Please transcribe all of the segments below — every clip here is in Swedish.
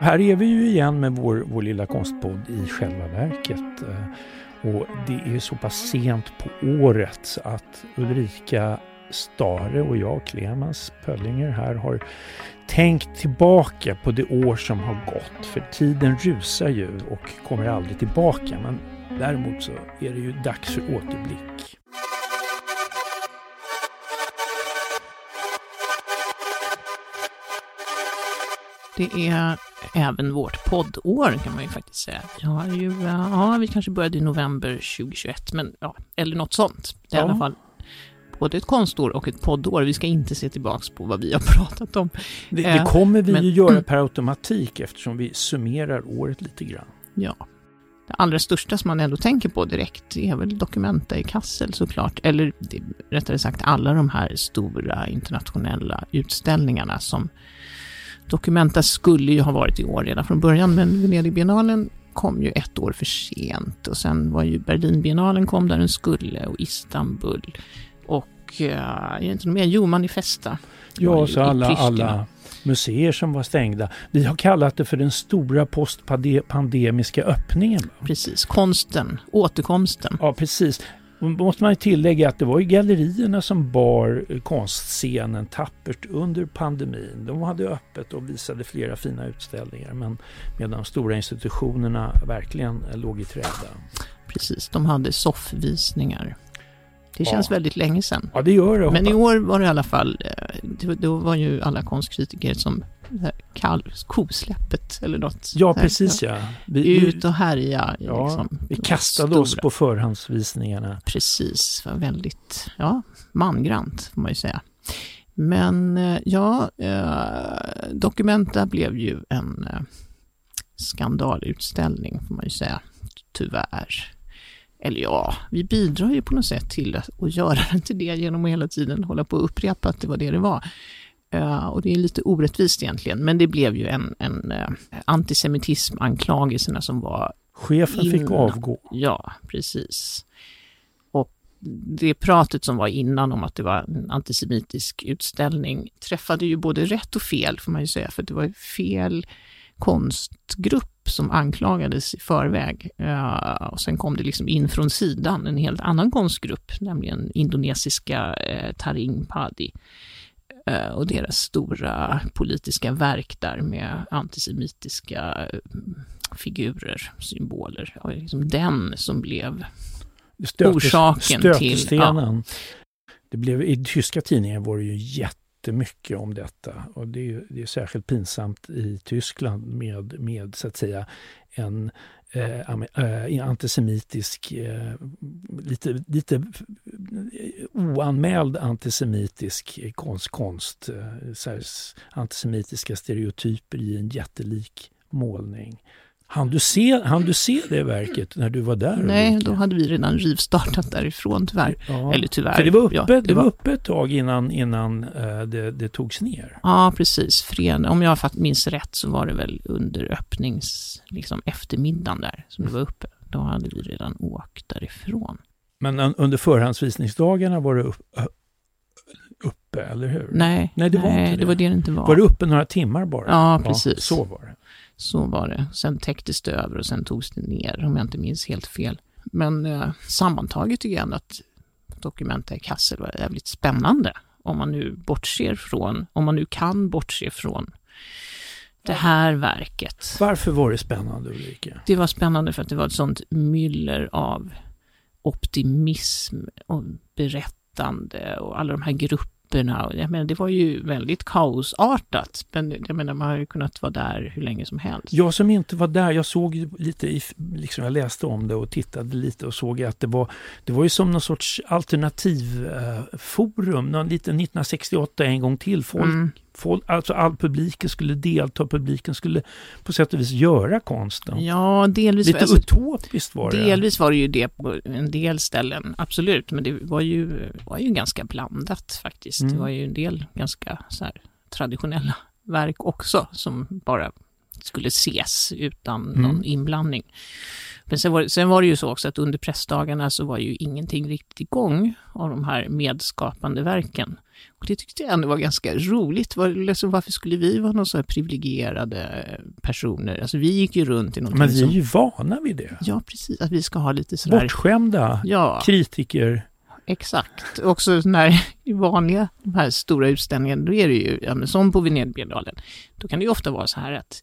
Här är vi ju igen med vår, vår lilla konstpodd i själva verket. Eh, och det är så pass sent på året att Ulrika Stare och jag, Clemens Pöllinger här, har tänkt tillbaka på det år som har gått. För tiden rusar ju och kommer aldrig tillbaka. Men däremot så är det ju dags för återblick. Det är även vårt poddår kan man ju faktiskt säga. Vi har ju, ja, vi kanske började i november 2021, men ja, eller något sånt. Det är ja. i alla fall både ett konstår och ett poddår. Vi ska inte se tillbaks på vad vi har pratat om. Det, det eh, kommer vi men, ju göra per automatik eftersom vi summerar året lite grann. Ja. Det allra största som man ändå tänker på direkt är väl Documenta i Kassel såklart. Eller det, rättare sagt alla de här stora internationella utställningarna som Documenta skulle ju ha varit i år redan från början, men Venedigbiennalen kom ju ett år för sent och sen var ju Berlinbiennalen kom där den skulle och Istanbul och uh, är det inte mer? Jo, Manifesta. Ja, så alla, alla museer som var stängda. Vi har kallat det för den stora postpandemiska öppningen. Precis, konsten, återkomsten. Ja, precis måste man tillägga att det var ju gallerierna som bar eh, konstscenen tappert under pandemin. De hade öppet och visade flera fina utställningar men medan de stora institutionerna verkligen eh, låg i träda. Precis, de hade soffvisningar. Det känns ja. väldigt länge sedan. Ja, det gör det. Men i år var det i alla fall, eh, då var ju alla konstkritiker som kall, kosläppet eller något. Ja, precis ja. Vi, Ut och härja. Ja, liksom, vi kastade stora. oss på förhandsvisningarna. Precis, var väldigt, ja, mangrant får man ju säga. Men eh, ja, eh, Documenta blev ju en eh, skandalutställning får man ju säga, tyvärr. Eller ja, vi bidrar ju på något sätt till att, att göra det till det genom att hela tiden hålla på och upprepa att det var det det var. Uh, och det är lite orättvist egentligen, men det blev ju en, en uh, antisemitism-anklagelserna som var... Chefen innan. fick avgå. Ja, precis. Och det pratet som var innan om att det var en antisemitisk utställning träffade ju både rätt och fel, får man ju säga, för det var fel konstgrupp som anklagades i förväg. Uh, och sen kom det liksom in från sidan en helt annan konstgrupp, nämligen indonesiska uh, Taring Padi uh, och deras stora politiska verk där med antisemitiska figurer, symboler. Och liksom den som blev Stötes, orsaken till... Ja. Det blev, I tyska tidningar var det ju jätte jättemycket om detta. Och det är, det är särskilt pinsamt i Tyskland med, med så att säga en eh, eh antisemitisk, eh, lite, lite eh, oanmäld antisemitisk konst, konst eh, antisemitiska stereotyper i en jättelik målning. Han du, se, han du se det verket när du var där? Nej, då hade vi redan rivstartat därifrån tyvärr. Ja, Eller tyvärr. För det var uppe, ja, det, det var uppe ett tag innan, innan uh, det, det togs ner. Ja, precis. Om jag minns rätt så var det väl under öppnings, liksom eftermiddagen där som det var uppe. Då hade vi redan åkt därifrån. Men under förhandsvisningsdagarna var det upp, uppe, eller hur? Nej, nej det var nej, inte det. det var det inte var. Var det uppe några timmar bara? Ja, precis. Ja, så var det. Så var det. Sen täcktes det över och sen togs det ner om jag inte minns helt fel. Men eh, sammantaget tycker jag ändå att Documenta i Kassel var jävligt spännande. Om man nu bortser från, om man nu kan bortse från det här verket. Varför var det spännande Ulrika? Det var spännande för att det var ett sånt myller av optimism och berättande och alla de här grupperna grupperna. Jag menar, det var ju väldigt kaosartat. Men jag menar, man har ju kunnat vara där hur länge som helst. Jag som inte var där, jag såg lite, i, liksom jag läste om det och tittade lite och såg att det var, det var ju som någon sorts alternativforum, eh, lite 1968 en gång till. Folk, mm folk, alltså all publiken skulle delta, publiken skulle på sätt och vis göra konsten. Ja, delvis. Lite alltså, utopiskt var det. Delvis var det ju det på en del ställen, absolut, men det var ju, var ju ganska blandat faktiskt. Mm. Det var ju en del ganska så här, traditionella verk också som bara skulle ses utan mm. någon inblandning. Men sen var, sen var det ju så också att under pressdagarna så var ju ingenting riktigt igång av de här medskapande verken. Det tyckte jag ändå var ganska roligt. Var, liksom, varför skulle vi vara någon så här privilegierade personer? Alltså vi gick ju runt i någonting Men vi är som, ju vana vid det. Ja, precis. Att vi ska ha lite sådär... Bortskämda Ja, kritiker. exakt. Också när i vanliga, de här stora utställningarna, då är det ju, ja, men som på Venedigbiennalen, då kan det ju ofta vara så här att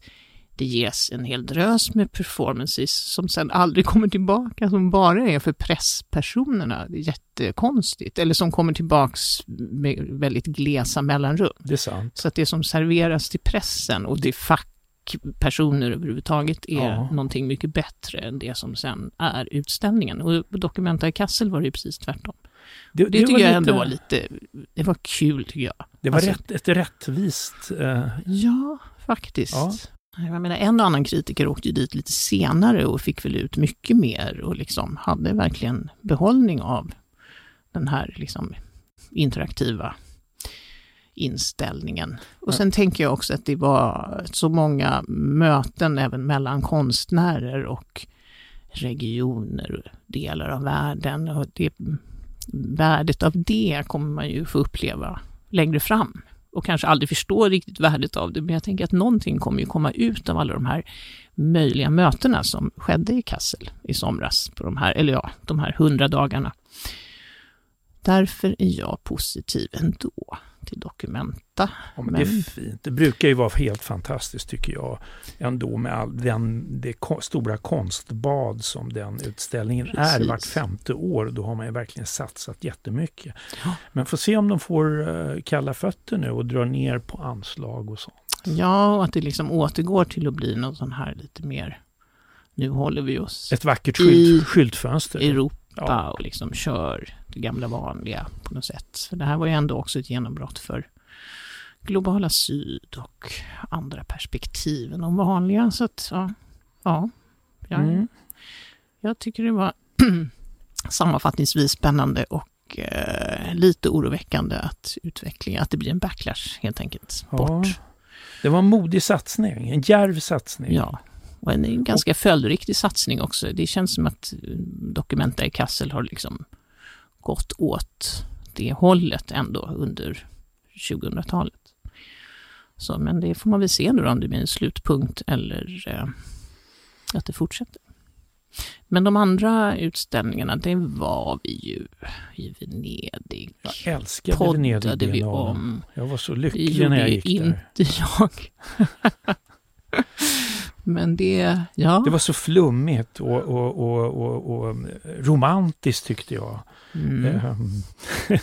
det ges en hel drös med performances som sen aldrig kommer tillbaka, som bara är för presspersonerna. Det är jättekonstigt. Eller som kommer tillbaks med väldigt glesa mellanrum. Det är sant. Så att det som serveras till pressen och till fackpersoner överhuvudtaget är Ja. någonting mycket bättre än det som sen är utställningen. Och på Documenta i Kassel var det ju precis tvärtom. Det, tycker var jag lite- ändå var lite, det var kul tycker jag. Det var alltså- rätt, ett rättvist... Eh, Ja, faktiskt. Ja. Jag menar, en och annan kritiker åkte ju dit lite senare och fick väl ut mycket mer och liksom hade verkligen behållning av den här liksom interaktiva inställningen. Och sen tänker jag också att det var så många möten även mellan konstnärer och regioner och delar av världen. Och det, värdet av det kommer man ju få uppleva längre fram och kanske aldrig förstår riktigt värdet av det, men jag tänker att någonting kommer ju komma ut av alla de här möjliga mötena som skedde i Kassel i somras, på de här, eller ja, de här hundra dagarna. Därför är jag positiv ändå till Documenta. ja, men det är Men- fint. Det brukar ju vara helt fantastiskt tycker jag. Ändå med all den, det stora konstbad som den utställningen är Precis. vart femte år. Då har man ju verkligen satsat jättemycket. Ja. Men får se om de får eh, kalla fötter nu och drar ner på anslag och sånt. Ja, och att det liksom återgår till att bli något sån här lite mer, nu håller vi oss Ett vackert I skylt, skyltfönster. i Europa Ja. och liksom kör det gamla vanliga på något sätt. För det här var ju ändå också ett genombrott för globala syd och andra perspektiv än de vanliga. Så att, ja, ja jag, Mm. jag tycker det var sammanfattningsvis spännande och eh, lite oroväckande att utvecklingen, att det blir en backlash helt enkelt. Ja. Bort. Det var en modig satsning, en djärv satsning. Ja, och en, en ganska följdriktig satsning också. Det känns som att eh, Documenta i Kassel har liksom gått åt det hållet ändå under 2000-talet. Så, men det får man väl se nu om det blir en slutpunkt eller eh, att det fortsätter. Men de andra utställningarna, det var vi ju i Venedig. Jag älskade Poddade vi Venedigbiennalen. om. Jag var så lycklig när jag gick där. inte jag. Men det, ja. Det var så flummigt och, och, och, och, och romantiskt tyckte jag. Mm. Ehm,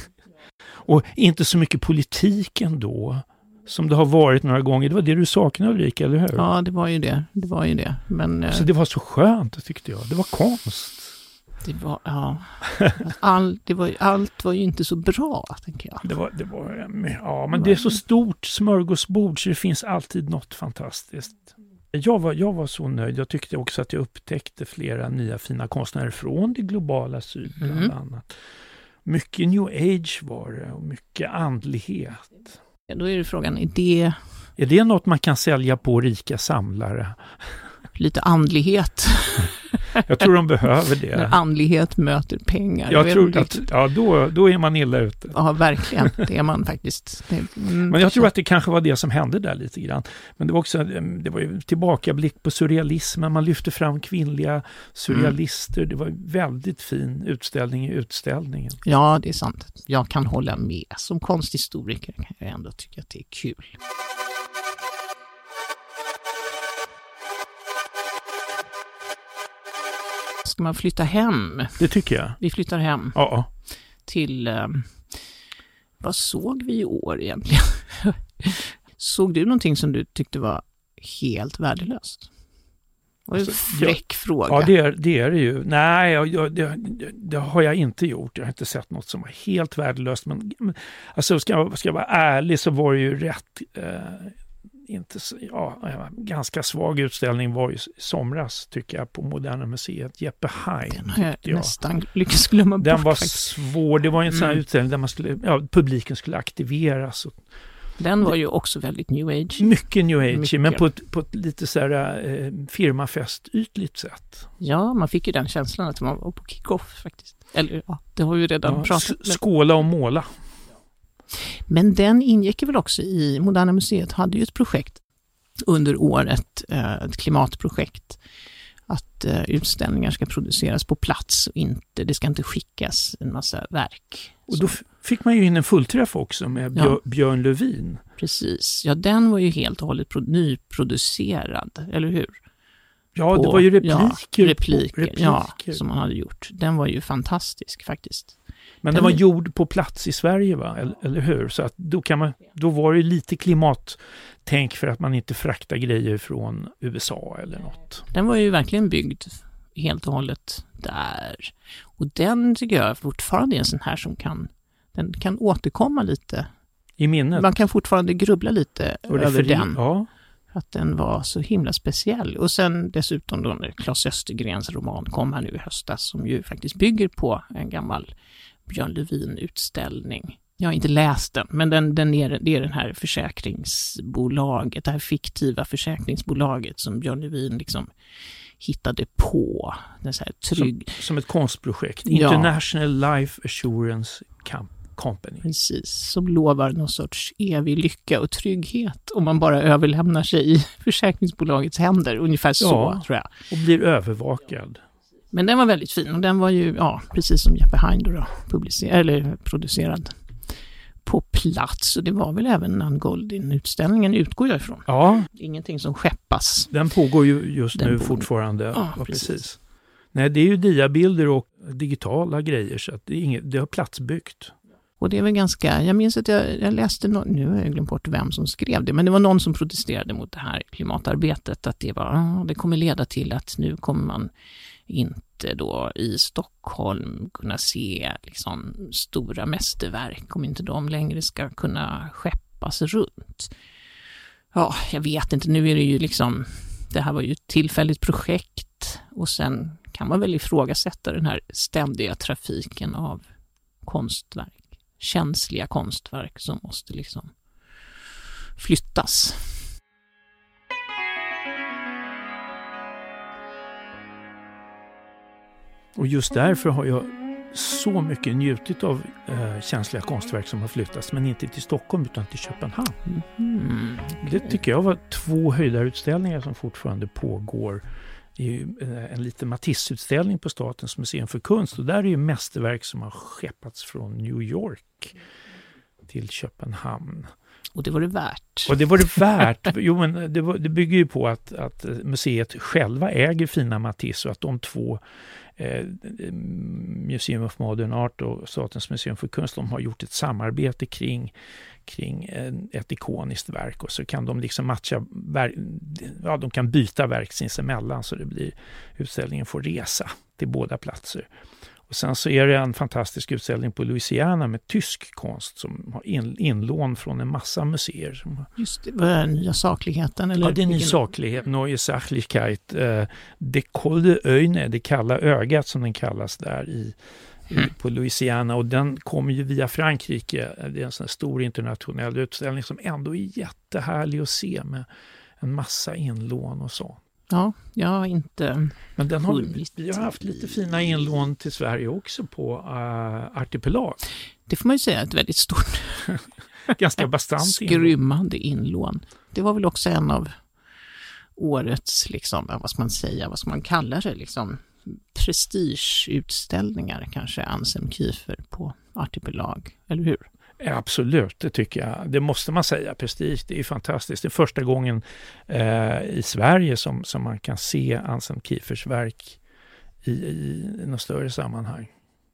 och inte så mycket politik ändå. Som det har varit några gånger. Det var det du saknade Ulrika, eller hur? Ja, det var ju det. Det var ju det. Men eh, Så det var så skönt tyckte jag. Det var konst. det var, ja. All, det var, allt var ju inte så bra, tänker jag. Det var, det var, ja, men det är så stort smörgåsbord så det finns alltid något fantastiskt. Jag var, jag var så nöjd. Jag tyckte också att jag upptäckte flera nya fina konstnärer från det globala syd bland Mm. annat. Mycket new age var det och mycket andlighet. Då är det frågan, är det Är det något man kan sälja på rika samlare? Lite andlighet? Jag tror de behöver När det. andlighet möter pengar. Jag tror att, ja, då, då är man illa ute. Ja, verkligen. Det är man faktiskt. Det, mm, Men jag tror att det kanske var det som hände där lite grann. Men det var också det var ju tillbakablick på surrealismen. Man lyfte fram kvinnliga surrealister. Det var en väldigt fin utställning i utställningen. Ja, det är sant. Jag kan hålla med. Som konsthistoriker kan jag ändå tycka att det är kul. Ska man flytta hem? Det tycker jag. Vi flyttar hem Ja, till... Eh, vad såg vi i år egentligen? såg du någonting som du tyckte var helt värdelöst? Det var en fräck fråga. ja det, är, det är det ju. Nej, jag, jag, det, det har jag inte gjort. Jag har inte sett något som var helt värdelöst. Men, men alltså, ska, jag- ska jag vara ärlig så var det ju rätt... Eh, inte, ja, ganska svag utställning var ju i somras tycker jag på Moderna Museet. Jeppe Hein. Den har jag nästan lyckats glömma Den bort var faktiskt. svår. Det var en sån här Mm. utställning där man skulle, ja, publiken skulle aktiveras. Och Den var ju också väldigt new age. Mycket new age, Mycket. men på ett, på ett lite så här eh, firmafestytligt sätt. Ja, man fick ju den känslan att man var på kick-off faktiskt. Eller ja, det har vi ju redan Ja, pratat s- skåla och måla. Men den ingick väl också i, Moderna Museet hade ju ett projekt under året, eh, ett klimatprojekt, att eh, utställningar ska produceras på plats och inte, det ska inte skickas en massa verk. Och då fick man ju in en fullträff också med Björ, Ja. Björn Lövin. Precis, ja den var ju helt och hållet pro- nyproducerad, eller hur? Ja, det På- var ju repliker. Ja, repliker, på, repliker. Ja, som han hade gjort. Den var ju fantastisk faktiskt. Men den var gjord på plats i Sverige, va? Eller, eller hur? Så att då, kan man, då var det lite klimattänk för att man inte fraktar grejer från USA eller något. Den var ju verkligen byggd helt och hållet där. Och den tycker jag fortfarande är en sån här som kan, den kan återkomma lite. I minnet. Man kan fortfarande grubbla lite över den. Ja, att den var så himla speciell. Och sen dessutom då när Claes Östergrens roman kom här nu i höstas som ju faktiskt bygger på en gammal Björn Levin-utställning. Jag har inte läst den, men den, den är, det är den här försäkringsbolaget, det här fiktiva försäkringsbolaget som Björn Levin liksom hittade på. Den så här trygg, som ett konstprojekt. Ja. International Life Assurance Camp Company. Precis, som lovar någon sorts evig lycka och trygghet om man bara överlämnar sig i försäkringsbolagets händer. Ungefär så, Ja. tror jag. Och blir övervakad. Men den var väldigt fin och den var ju, ja, precis som Jeppe Hein då, publicerad, eller producerad på plats. Och det var väl även Nan Goldin-utställningen, utgår jag ifrån. Ja, Ingenting som skeppas. den pågår ju just Den nu pågår. fortfarande. Ja, Ja, precis. precis. Nej, det är ju diabilder och digitala grejer så att det, är inget, det har platsbyggt. Och det är väl ganska, jag minns att jag, jag läste, nå- nu har jag glömt bort vem som skrev det, men det var någon som protesterade mot det här klimatarbetet, att det var, det kommer leda till att nu kommer man inte då i Stockholm kunna se liksom stora mästerverk, om inte de längre ska kunna skeppas runt. Ja, jag vet inte, nu är det ju liksom, det här var ju ett tillfälligt projekt och sen kan man väl ifrågasätta den här ständiga trafiken av konstverk känsliga konstverk som måste liksom flyttas. Och just därför har jag så mycket njutit av eh, känsliga konstverk som har flyttats, men inte till Stockholm utan till Köpenhamn. Mm. Det tycker jag var två höjdarutställningar som fortfarande pågår. Ju eh, en liten Matisse-utställning på Statens museum för konst och där är ju mästerverk som har skeppats från New York till Köpenhamn. Och det var det värt. Och det var det värt. Jo, men det, var, det bygger ju på att, att museet själva äger fina Matisse och att de två eh, Eh, museum of Modern Art och Statens museum för konst, de har gjort ett samarbete kring, kring ett ikoniskt verk och så kan de liksom matcha, ver, ja de kan byta verk sinsemellan så det blir, utställningen får resa till båda platser. Och sen så är det en fantastisk utställning på Louisiana med tysk konst som har in, inlån från en massa museer. Just det, var det nya sakligheten? Eller ja, det är ny saklighet, Neue Sachlichkeit, eh, det Kolde Öjne, det kalla ögat som den kallas där i, i, Mm. på Louisiana. Och den kommer ju via Frankrike. Det är en sån stor internationell utställning som ändå är jättehärlig att se med en massa inlån och så. Ja, jag har inte... Men den har, vi har haft lite fina inlån till Sverige också på uh, Artipelag. Det får man ju säga är ett väldigt stort Ganska bastant skrymmande inlån. Det var väl också en av årets, liksom, vad ska man säga, vad ska man kalla det, liksom, prestigeutställningar kanske, Ansem Kiefer på Artipelag, eller hur? Absolut, det tycker jag. Det måste man säga. Prestige, det är fantastiskt. Det är första gången eh, i Sverige som, som man kan se Anselm Kiefers verk i, i något större sammanhang.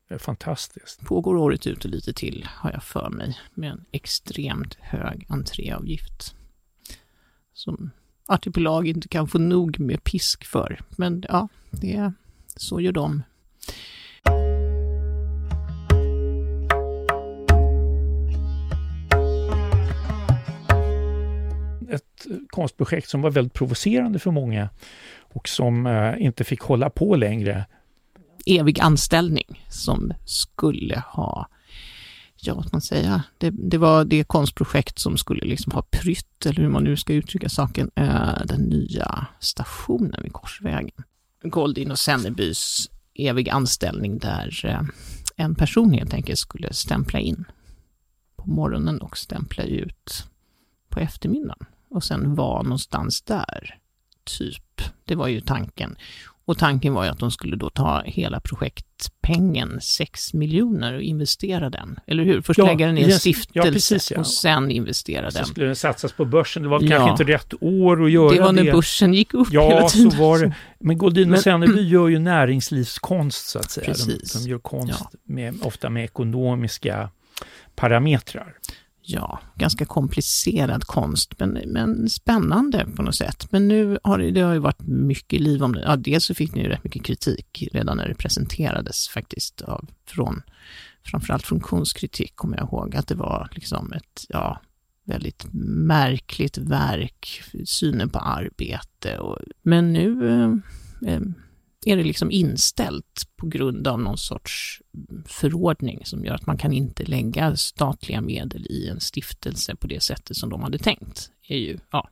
Det är fantastiskt. Pågår året ut och lite till, har jag för mig, med en extremt hög entréavgift. Som Artipelag inte kan få nog med pisk för. Men ja, det, så gör de. Ett konstprojekt som var väldigt provocerande för många och som eh, inte fick hålla på längre. evig anställning som skulle ha ja, vad man säga, det, det, var det konstprojekt som skulle liksom ha prytt, eller hur man nu ska uttrycka saken, eh, den nya stationen vid Korsvägen. Goldin och Sennebys evig anställning där eh, en person helt enkelt skulle stämpla in på morgonen och stämpla ut på eftermiddagen och sen vara någonstans där, typ. Det var ju tanken. Och tanken var ju att de skulle då ta hela projektpengen, 6 miljoner, och investera den. Eller hur? Först ja, lägga den i en stiftelse ja, precis, ja. och sen investera den. Så skulle den satsas på börsen. Det var kanske inte rätt år att göra det. Det var när det. börsen gick upp ja, hela tiden. så var det. Men Goldin och Senneby gör ju näringslivskonst, så att säga. Precis. De, de gör konst med, ofta med ekonomiska parametrar ja, ganska komplicerad konst, men, men spännande på något sätt. Men nu har det, det har ju varit mycket liv om det. Ja, dels så fick ni ju rätt mycket kritik redan när det presenterades faktiskt, av, från framförallt funktionskritik kommer jag ihåg, att det var liksom ett, ja, väldigt märkligt verk, synen på arbete. Och, men nu eh, eh är det liksom inställt på grund av någon sorts förordning som gör att man kan inte lägga statliga medel i en stiftelse på det sättet som de hade tänkt. Är ju, ja,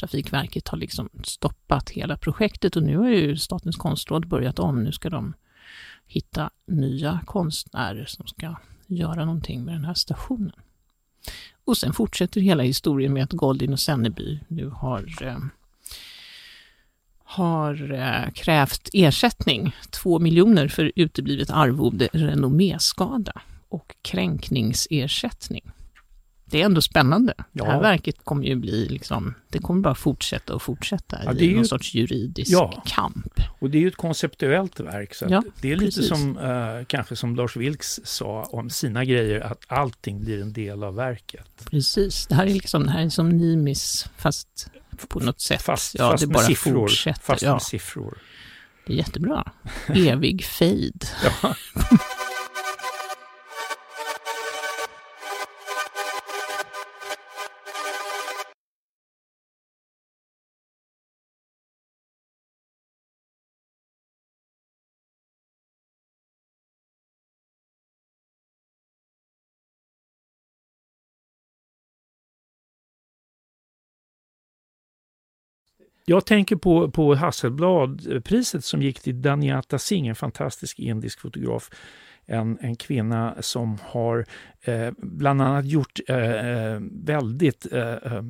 Trafikverket har liksom stoppat hela projektet och nu har ju Statens konstråd börjat om. Nu ska de hitta nya konstnärer som ska göra någonting med den här stationen. Och sen fortsätter hela historien med att Goldin och Senneby nu har eh, har eh, krävt ersättning, 2 miljoner för uteblivet arvode, renomméskada och kränkningsersättning. Det är ändå spännande. Ja. Det här verket kommer ju bli, liksom, det kommer bara fortsätta och fortsätta ja, i någon ju, sorts juridisk ja. kamp. Och det är ju ett konceptuellt verk, så ja, det är lite precis. som, uh, kanske som Lars Vilks sa om sina grejer, att allting blir en del av verket. Precis, det här är liksom, det här är som Nimis, fast på något sätt. Fast, ja, fast det bara siffror. Fortsätter. Fast ja. med siffror. Det är jättebra. Evig fejd. ja. Jag tänker på, på Hasselbladpriset som gick till Daniata Singh, en fantastisk indisk fotograf. En, en kvinna som har eh, bland annat gjort eh, eh väldigt eh, eh,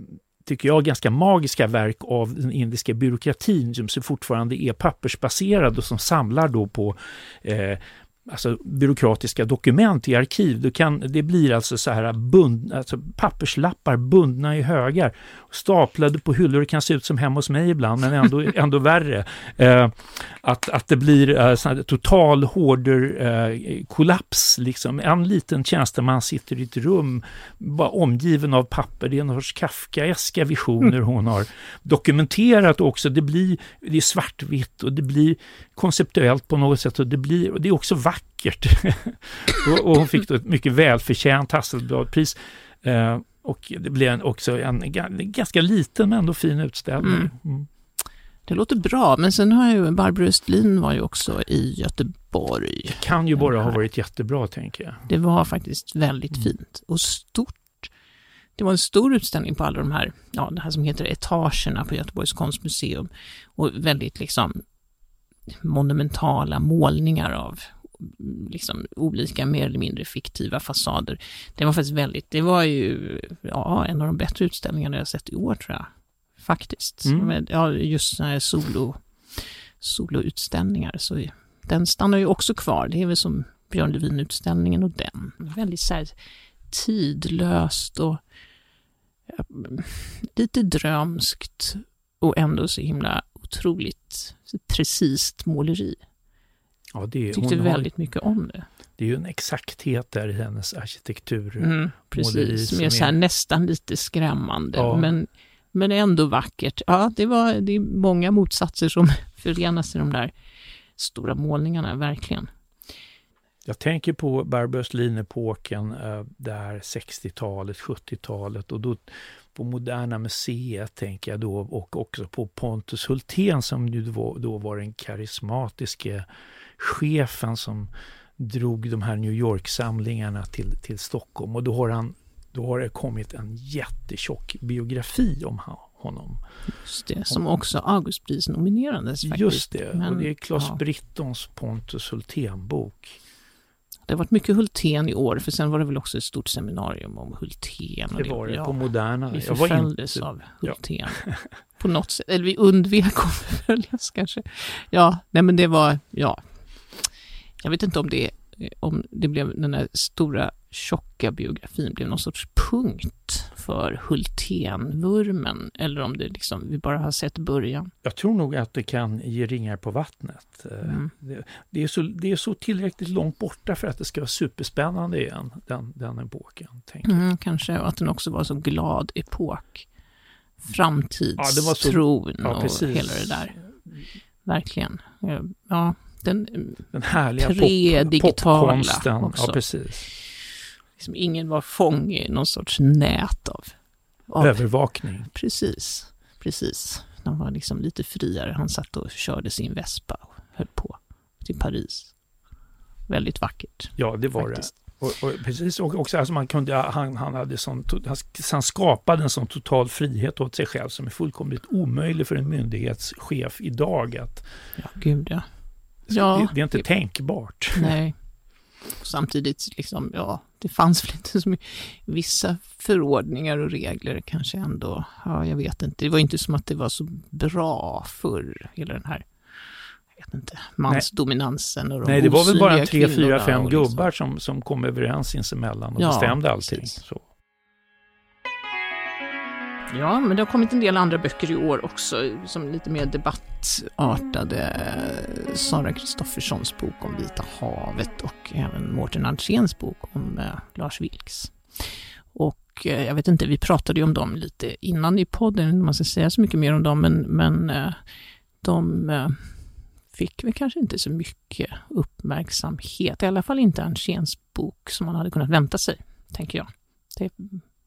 tycker jag, ganska magiska verk av den indiska byråkratin som fortfarande är pappersbaserad och som samlar då på eh, alltså byråkratiska dokument i arkiv. Du kan, det blir alltså så här bund, alltså papperslappar bundna i högar, staplade på hyllor. Det kan se ut som hemma hos mig ibland, men ändå, ändå värre. Eh, att, att det blir eh, total hårder eh, kollaps. Liksom. En liten tjänsteman sitter i ett rum bara omgiven av papper. Det är en sorts Kafkaeska visioner hon har dokumenterat också. Det blir det är svartvitt och det blir konceptuellt på något sätt och det, blir, och det är också vackert. och, och, hon fick då ett mycket välförtjänt Hasselbladpris. Eh, och det blev också en, en, ganska liten men ändå fin utställning. Mm. Mm. Det låter bra, men sen har ju Barbro Östlin var ju också i Göteborg. Det kan ju bara ha varit jättebra, tänker jag. Det var faktiskt väldigt mm. fint och stort. Det var en stor utställning på alla de här, ja, det här som heter etagerna på Göteborgs konstmuseum. Och väldigt liksom monumentala målningar av liksom olika mer eller mindre fiktiva fasader. Det var faktiskt väldigt, det var ju ja, en av de bättre utställningarna jag sett i år tror jag. Faktiskt. Mm. Med, ja, just sådana här solo, soloutställningar. Så den stannar ju också kvar. Det är väl som Björn Levin-utställningen och den. Väldigt så här tidlöst och lite drömskt och ändå så himla otroligt precis måleri. Ja, det, tyckte väldigt har, mycket om det. Det är ju en exakthet där i hennes arkitektur. Mm, precis, som är, så här, nästan lite skrämmande, ja. men, men ändå vackert. Ja, det, var, det är många motsatser som förenas i de där stora målningarna, verkligen. Jag tänker på Barbro Östlin-epoken, eh, där 60-talet, 70-talet och då på Moderna Museet tänker jag då och också på Pontus Hultén som ju då, var den karismatiske chefen som drog de här New York-samlingarna till, till Stockholm och då har, han, då har det kommit en jättetjock biografi om honom. Just det, som också Augustpris nominerades faktiskt. Just det, Men, och det är Claes ja. Brittons Pontus Hultén-bok. Det har varit mycket Hultén i år, för sen var det väl också ett stort seminarium om Hultén. Det var det, ja, på Moderna. Vi förföljdes inte... av Hultén. Ja. på något sätt, eller vi undvek att förföljas kanske. Ja, nej men det var, ja. Jag vet inte om det, om det blev den där stora tjocka biografin blev någon sorts punkt för Hultén-vurmen eller om det liksom, vi bara har sett början. Jag tror nog att det kan ge ringar på vattnet. Eh, mm. Det, det, är så, det är så tillräckligt långt borta för att det ska vara superspännande igen, den, den epoken. Mm, kanske, och att den också var så glad epok. Framtidstron ja, ja, och hela det där. Verkligen. Ja, den, den härliga pop, popkonsten. Också. Ja, precis liksom ingen var fånge i någon sorts nät av, av... Övervakning. Precis, precis. De var liksom lite friare. Han satt och körde sin Vespa och höll på till Paris. Väldigt vackert. Ja, det var faktiskt. det. Och, och, precis, och också alltså man kunde, han, han, hade sån, han skapade en sån total frihet åt sig själv som är fullkomligt omöjlig för en myndighetschef idag. Att, ja, gud ja. ja det, det är inte det, tänkbart. Nej. Samtidigt, liksom, ja, det fanns väl inte så mycket, vissa förordningar och regler kanske ändå, ja, jag vet inte. Det var inte som att det var så bra för hela den här jag vet inte, mansdominansen och de Nej, det var väl bara tre, fyra, fem liksom. gubbar som, som kom överens sinsemellan och ja, bestämde allting. Så. Ja, men det har kommit en del andra böcker i år också, som lite mer debattartade. Sara Kristofferssons bok om Vita havet och även Mårten Alséns bok om eh, Lars Vilks. Och eh, jag vet inte, vi pratade ju om dem lite innan i podden, man ska säga så mycket mer om dem, men, men eh, de eh, fick väl kanske inte så mycket uppmärksamhet, i alla fall inte Alséns bok som man hade kunnat vänta sig, tänker jag. Det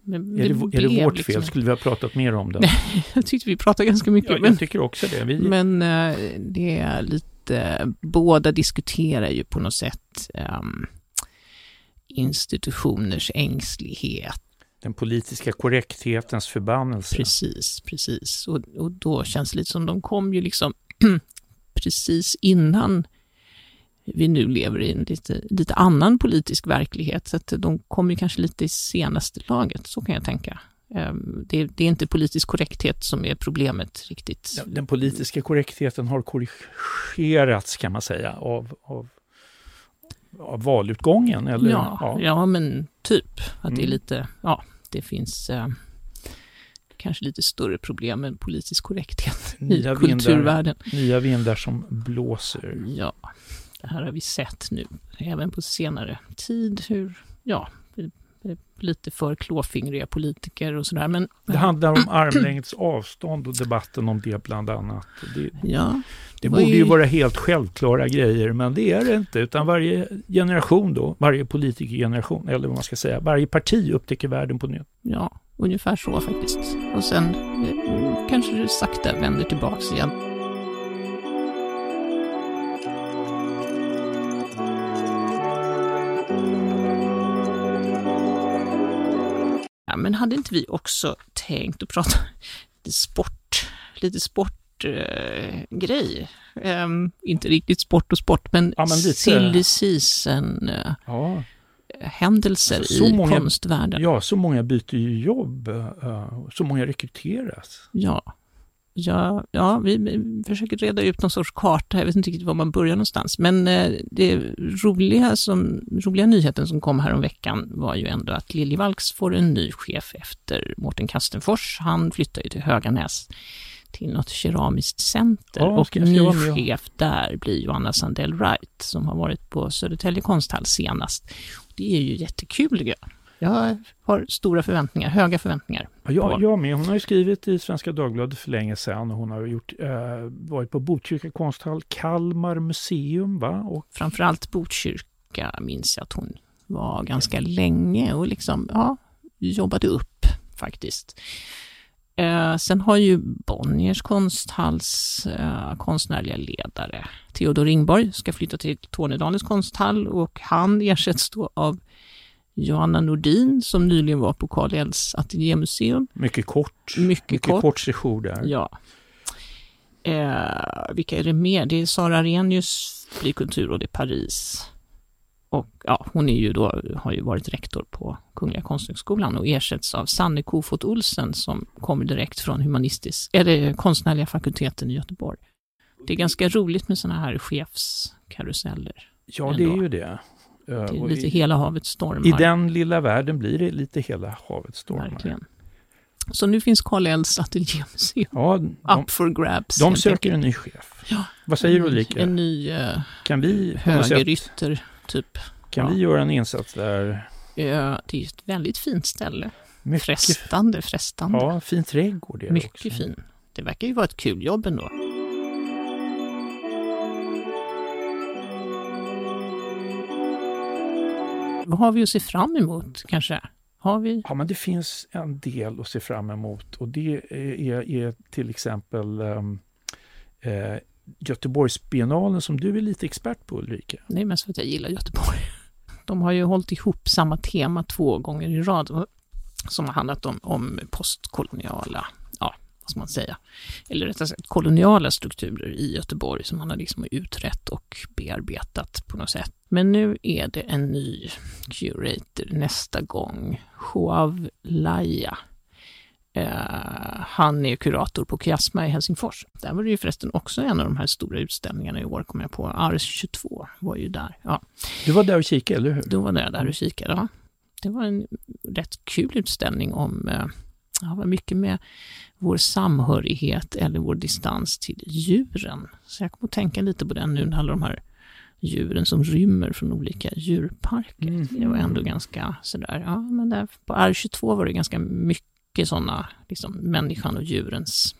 men är det, det, är det vårt liksom... fel? Skulle vi ha pratat mer om det? jag tyckte vi pratade ganska mycket. Ja, men, jag tycker också det. Vi... Men uh, det är lite, båda diskuterar ju på något sätt um, institutioners ängslighet. Den politiska korrekthetens förbannelse. Precis, precis. Och, och då känns det lite som de kom ju liksom precis innan vi nu lever i en lite, lite annan politisk verklighet, så att de kommer kanske lite i senaste laget, så kan jag tänka. Ehm, det, det, är inte politisk korrekthet som är problemet riktigt. Den politiska korrektheten har korrigerats kan man säga av, av, av valutgången? Eller? Ja, ja. ja men typ. Att mm. det är mm. lite, ja, det finns eh, kanske lite större problem med politisk korrekthet nya i kulturvärlden. Vindar, nya vindar som blåser. Ja. Det här har vi sett nu, även på senare tid, hur, ja, lite för klåfingriga politiker och sådär. Men, det handlar om armlängds avstånd och debatten om det bland annat. Det, ja, det borde ju vara helt självklara grejer, men det är det inte. Utan varje generation då, varje politikergeneration, eller vad man ska säga, varje parti upptäcker världen på nytt. Ja, ungefär så faktiskt. Och sen eh, kanske det sakta vänder tillbaks igen. Men hade inte vi också tänkt att prata lite sport, lite sportgrej? Eh, um, inte riktigt sport och sport, men, ja, men lite... silly season. Uh, ja händelser alltså, i många, konstvärlden. Ja, så många byter ju jobb, uh, så många rekryteras. Ja, Ja, ja vi, försöker reda ut någon sorts karta. Jag vet inte riktigt var man börjar någonstans. Men eh, det roliga, som, roliga nyheten som kom här om veckan var ju ändå att Liljevalchs får en ny chef efter Mårten Kastenfors. Han flyttar ju till Höganäs till något keramiskt center ja, och ny chef där blir Johanna Sandell Wright som har varit på Södertälje konsthall senast. Det är ju jättekul tycker jag. Har stora förväntningar, höga förväntningar. Ja, jag, jag med. Hon har ju skrivit i Svenska Dagbladet för länge sedan och hon har gjort, eh, varit på Botkyrka konsthall, Kalmar museum va? Och... Framförallt Botkyrka minns jag att hon var ganska länge och liksom, ja, jobbade upp faktiskt. Eh, sen har ju Bonniers konsthalls eh, konstnärliga ledare Theodor Ringborg ska flytta till Tornedalens konsthall och han ersätts då av Johanna Nordin som nyligen var på Karl Ells ateljémuseum. Mycket kort. Mycket, Mycket kort. kort session där. Ja. Eh, vilka är det mer? Det är Sara Arrhenius, blir kulturråd i Paris. Och ja, hon är ju då, har ju varit rektor på Kungliga Konsthögskolan och ersätts av Sanne Kofot Olsen som kommer direkt från humanistisk, eller konstnärliga fakulteten i Göteborg. Det är ganska roligt med sådana här chefskaruseller. Ja, det är ändå. ju det. Det Eh, är och lite i, hela havet stormar. I den lilla världen blir det lite hela havet stormar. Verkligen. Så nu finns Karl Ells ateljémuseum Ja, de, up for grabs. de söker enkelt. en ny chef. Ja. Vad säger du Ulrika? En ny eh, Kan vi, sätt, högerytter, typ. kan ja. vi göra en insats där? Eh, det är ett väldigt fint ställe. Mycket, Frestande, frestande. ja, fin trädgård är det Mycket också. fin. Det verkar ju vara ett kul jobb ändå. Vad har vi att se fram emot kanske? Har vi? Ja, men det finns en del att se fram emot och det är, är till exempel um, eh, Göteborgsbiennalen som du är lite expert på Ulrika. Det är mest för att jag gillar Göteborg. De har ju hållit ihop samma tema två gånger i rad som har handlat om, om postkoloniala, ska man säga, eller rättare sagt koloniala strukturer i Göteborg som man har liksom utrett och bearbetat på något sätt. Men nu är det en ny curator nästa gång, Joav Laia. Eh, han är kurator på Kiasma i Helsingfors. Där var det ju förresten också en av de här stora utställningarna i år, kom jag på. Ars 22 var ju där. Ja, Du var där och kikade, eller hur? då var jag där och kikade. Ja. Det var en rätt kul utställning om eh, ja, vad mycket med vår samhörighet eller vår distans till djuren. Så jag kommer att tänka lite på den nu när alla de här djuren som rymmer från olika djurparker. Mm. Det var ändå ganska sådär, ja men där på R22 var det ganska mycket sådana, liksom människan och djurens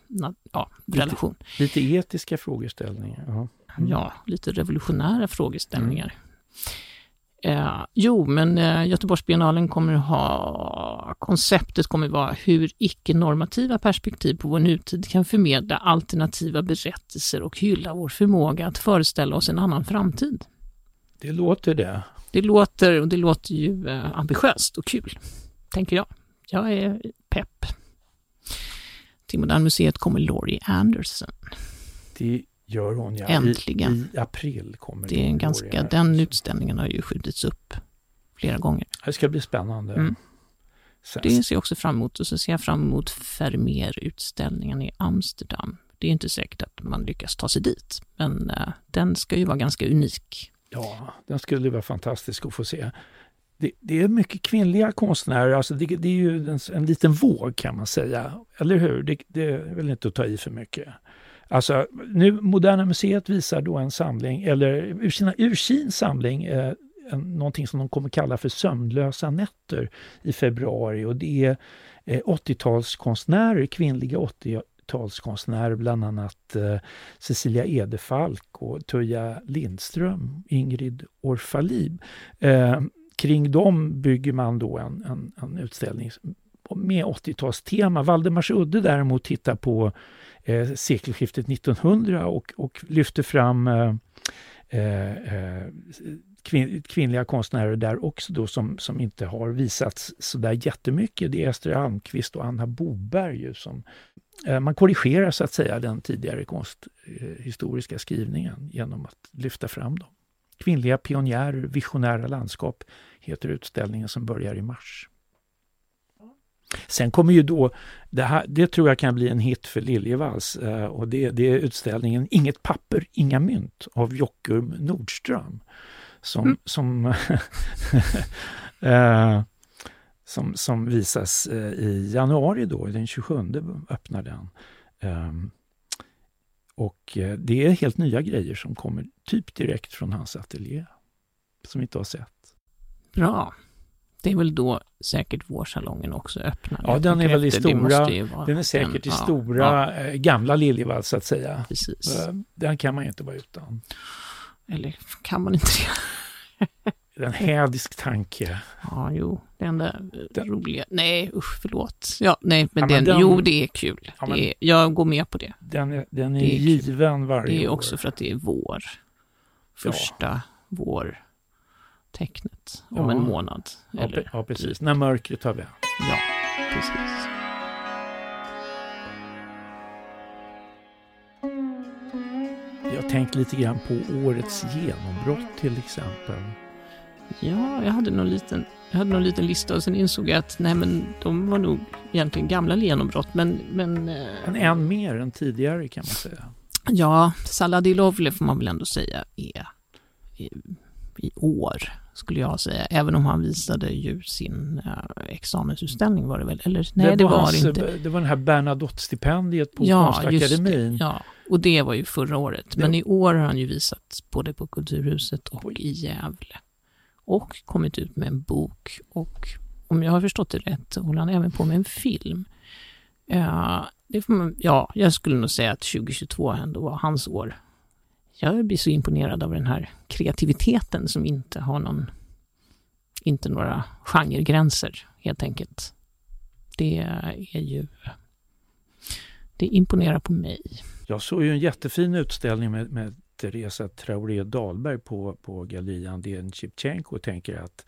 ja, Lite- relation. Lite etiska frågeställningar. Ja. Mm. Ja, lite revolutionära frågeställningar. Eh, jo, men eh, Göteborgsbiennalen kommer ha, konceptet kommer vara hur icke-normativa perspektiv på vår nutid kan förmedla alternativa berättelser och hylla vår förmåga att föreställa oss en annan framtid. Det låter det. Det låter, och det låter ju eh, ambitiöst och kul, tänker jag. Jag är pepp. Till Moderna Museet kommer Laurie Anderson. Det gör hon ja. Äntligen. I, I april kommer Det är en ganska, den utställningen har ju skjutits upp flera gånger. Det ska bli spännande. Mm. Sen, Det ser jag också fram emot och så ser jag fram emot Vermeer-utställningen i Amsterdam. Det är inte säkert att man lyckas ta sig dit, men eh, den ska ju vara ganska unik. Ja, den skulle vara fantastisk att få se. Det, det är mycket kvinnliga konstnärer, alltså det, det är ju en, en liten våg kan man säga. Eller hur? Det, det är väl inte att ta i för mycket. Alltså, nu, Moderna Museet visar då en samling, eller ur, sina, ur sin samling, eh, en, någonting som de kommer kalla för sömnlösa nätter i februari. Och det är eh, 80-talskonstnärer, kvinnliga 80-talskonstnärer, bland annat eh, Cecilia Edefalk och Tuija Lindström, Ingrid Orfalib. Eh, kring dem bygger man då en, en, en utställning med 80-talstema. Valdemarsudde däremot tittar på eh, sekelskiftet 1900 och, och lyfter fram eh, eh, eh, kvin kvinnliga konstnärer där också då som, som inte har visats sådär jättemycket. Det är Ester Almqvist och Anna Boberg ju som eh, man korrigerar så att säga den tidigare konsthistoriska skrivningen genom att lyfta fram dem. Kvinnliga pionjärer, visionära landskap heter utställningen som börjar i mars. Sen kommer ju då, det, här, det tror jag kan bli en hit för Liljevalchs eh, och det, det är utställningen Inget papper, inga mynt av Jockum Nordström. Som, Mm. som, eh, som, som visas eh, i januari då, den 27 öppnar den. Ehm, och eh, det är helt nya grejer som kommer typ direkt från hans ateljé. Som vi inte har sett. Bra. Det är väl då säkert vårsalongen också öppnar. Ja, den är väl i det stora- Den är säkert i ja, stora, Ja, eh, gamla Liljevalchs så att säga. precis. Eh, Den kan man ju inte vara utan. Eller kan man inte det? en hädisk tanke. Ja, jo, det enda Den- roliga, nej usch förlåt. Ja, nej, men, Ja, men den, den- jo det är kul. Ja, men- det är, jag går med på det. Den är, den är, Det är given varje Det är år. också för att det är vår. Första vårtecknet om Ja. en månad. Eller, ja, precis. När mörkret tar vänt. ja, precis. Jag har tänkt lite grann på årets genombrott till exempel. Ja, jag hade någon liten, jag hade någon liten lista och sen insåg jag att nej men de var nog egentligen gamla genombrott men, men eh, Men än mer än tidigare kan man säga. ja, Saladi Lovely får man väl ändå säga är i, i år skulle jag säga, även om han visade ju sin uh, examensutställning var det väl, eller nej det, var, hans, inte. Det var den här Bernadotte-stipendiet på Ja, Konstakademin. det. Ja, och det var ju förra året. Men i år har han ju visat både på Kulturhuset och i Gävle. Och kommit ut med en bok och om jag har förstått det rätt håller han även på med en film. Det får man, ja, jag skulle nog säga att 2022 ändå var hans år. Jag blir så imponerad av den här kreativiteten som inte har någon, inte några genregränser helt enkelt. Det är ju det imponerar på mig. Jag såg ju en jättefin utställning med, med Teresa Traoré Dahlberg på, på gallerian DN Chipchenko och tänker att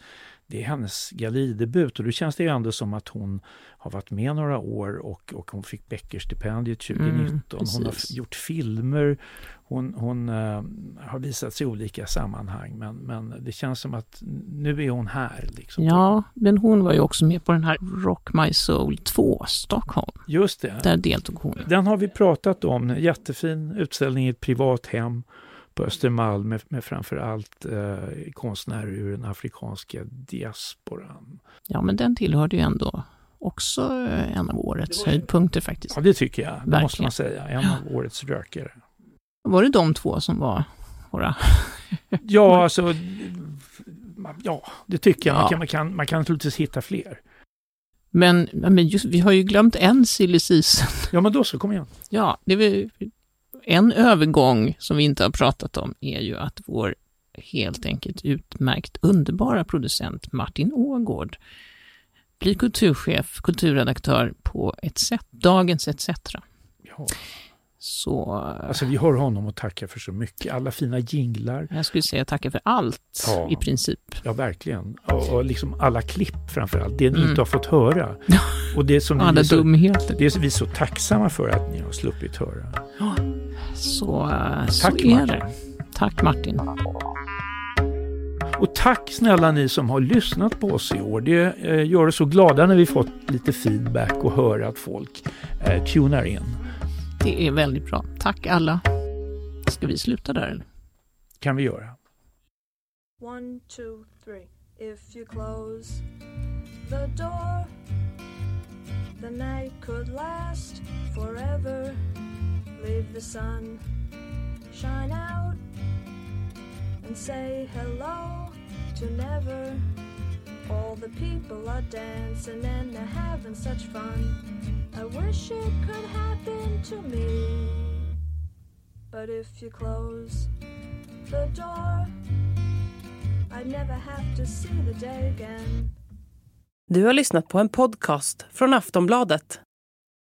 det är hennes galleridebut och då känns det ju ändå som att hon har varit med några år och, och hon fick Beckerstipendiet 2019. hon har gjort filmer, hon, hon eh, har visats i olika sammanhang men, men det känns som att nu är hon här. Liksom. Ja, men hon var ju också med på den här Rock My Soul 2 Stockholm. Just det. Där deltog hon. Den har vi pratat om. Jättefin utställning i ett privat hem på Östermalm med, med framförallt eh, konstnärer ur den afrikanska diasporan. Ja, men den tillhörde ju ändå också eh, en av årets höjdpunkter faktiskt. Ja, det tycker jag. Det måste Verkligen. man säga. En av årets rökare. Var det de två som var våra... Ja, alltså... Ja, det tycker jag. Man, Ja. kan, man, kan, man kan naturligtvis hitta fler. Men, men just, vi har ju glömt en silly season. Ja, men då så. Kom igen. Ja, det en övergång som vi inte har pratat om är ju att vår helt enkelt utmärkt underbara producent Martin Ågård blir kulturchef, kulturredaktör på ett sätt, Dagens ETC. Ja. Så Alltså, vi har honom att tacka för så mycket. Alla fina jinglar. jag skulle säga tacka för allt Ja. i princip. Ja, verkligen. Och, och liksom alla klipp framförallt. Det ni Mm. inte har fått höra. Och det som Alla är så, dumheter. det är vi så tacksamma för att ni har sluppit höra. Så, eh, så Tack, är Martin. det. Tack Martin. Och tack snälla ni som har lyssnat på oss i år. Det eh, gör oss så glada när vi fått lite feedback och höra att folk eh, tunar in. Det är väldigt bra. Tack alla. Ska vi sluta där eller? kan vi göra. One, two, three. If you close the door, the night could last forever. Leave the sun shine out and say hello to never. All the people are dancing and they're having such fun. I wish it could happen to me. But if you close the door, I'd never have to see the day again. Du har lyssnat på en podcast från Aftonbladet.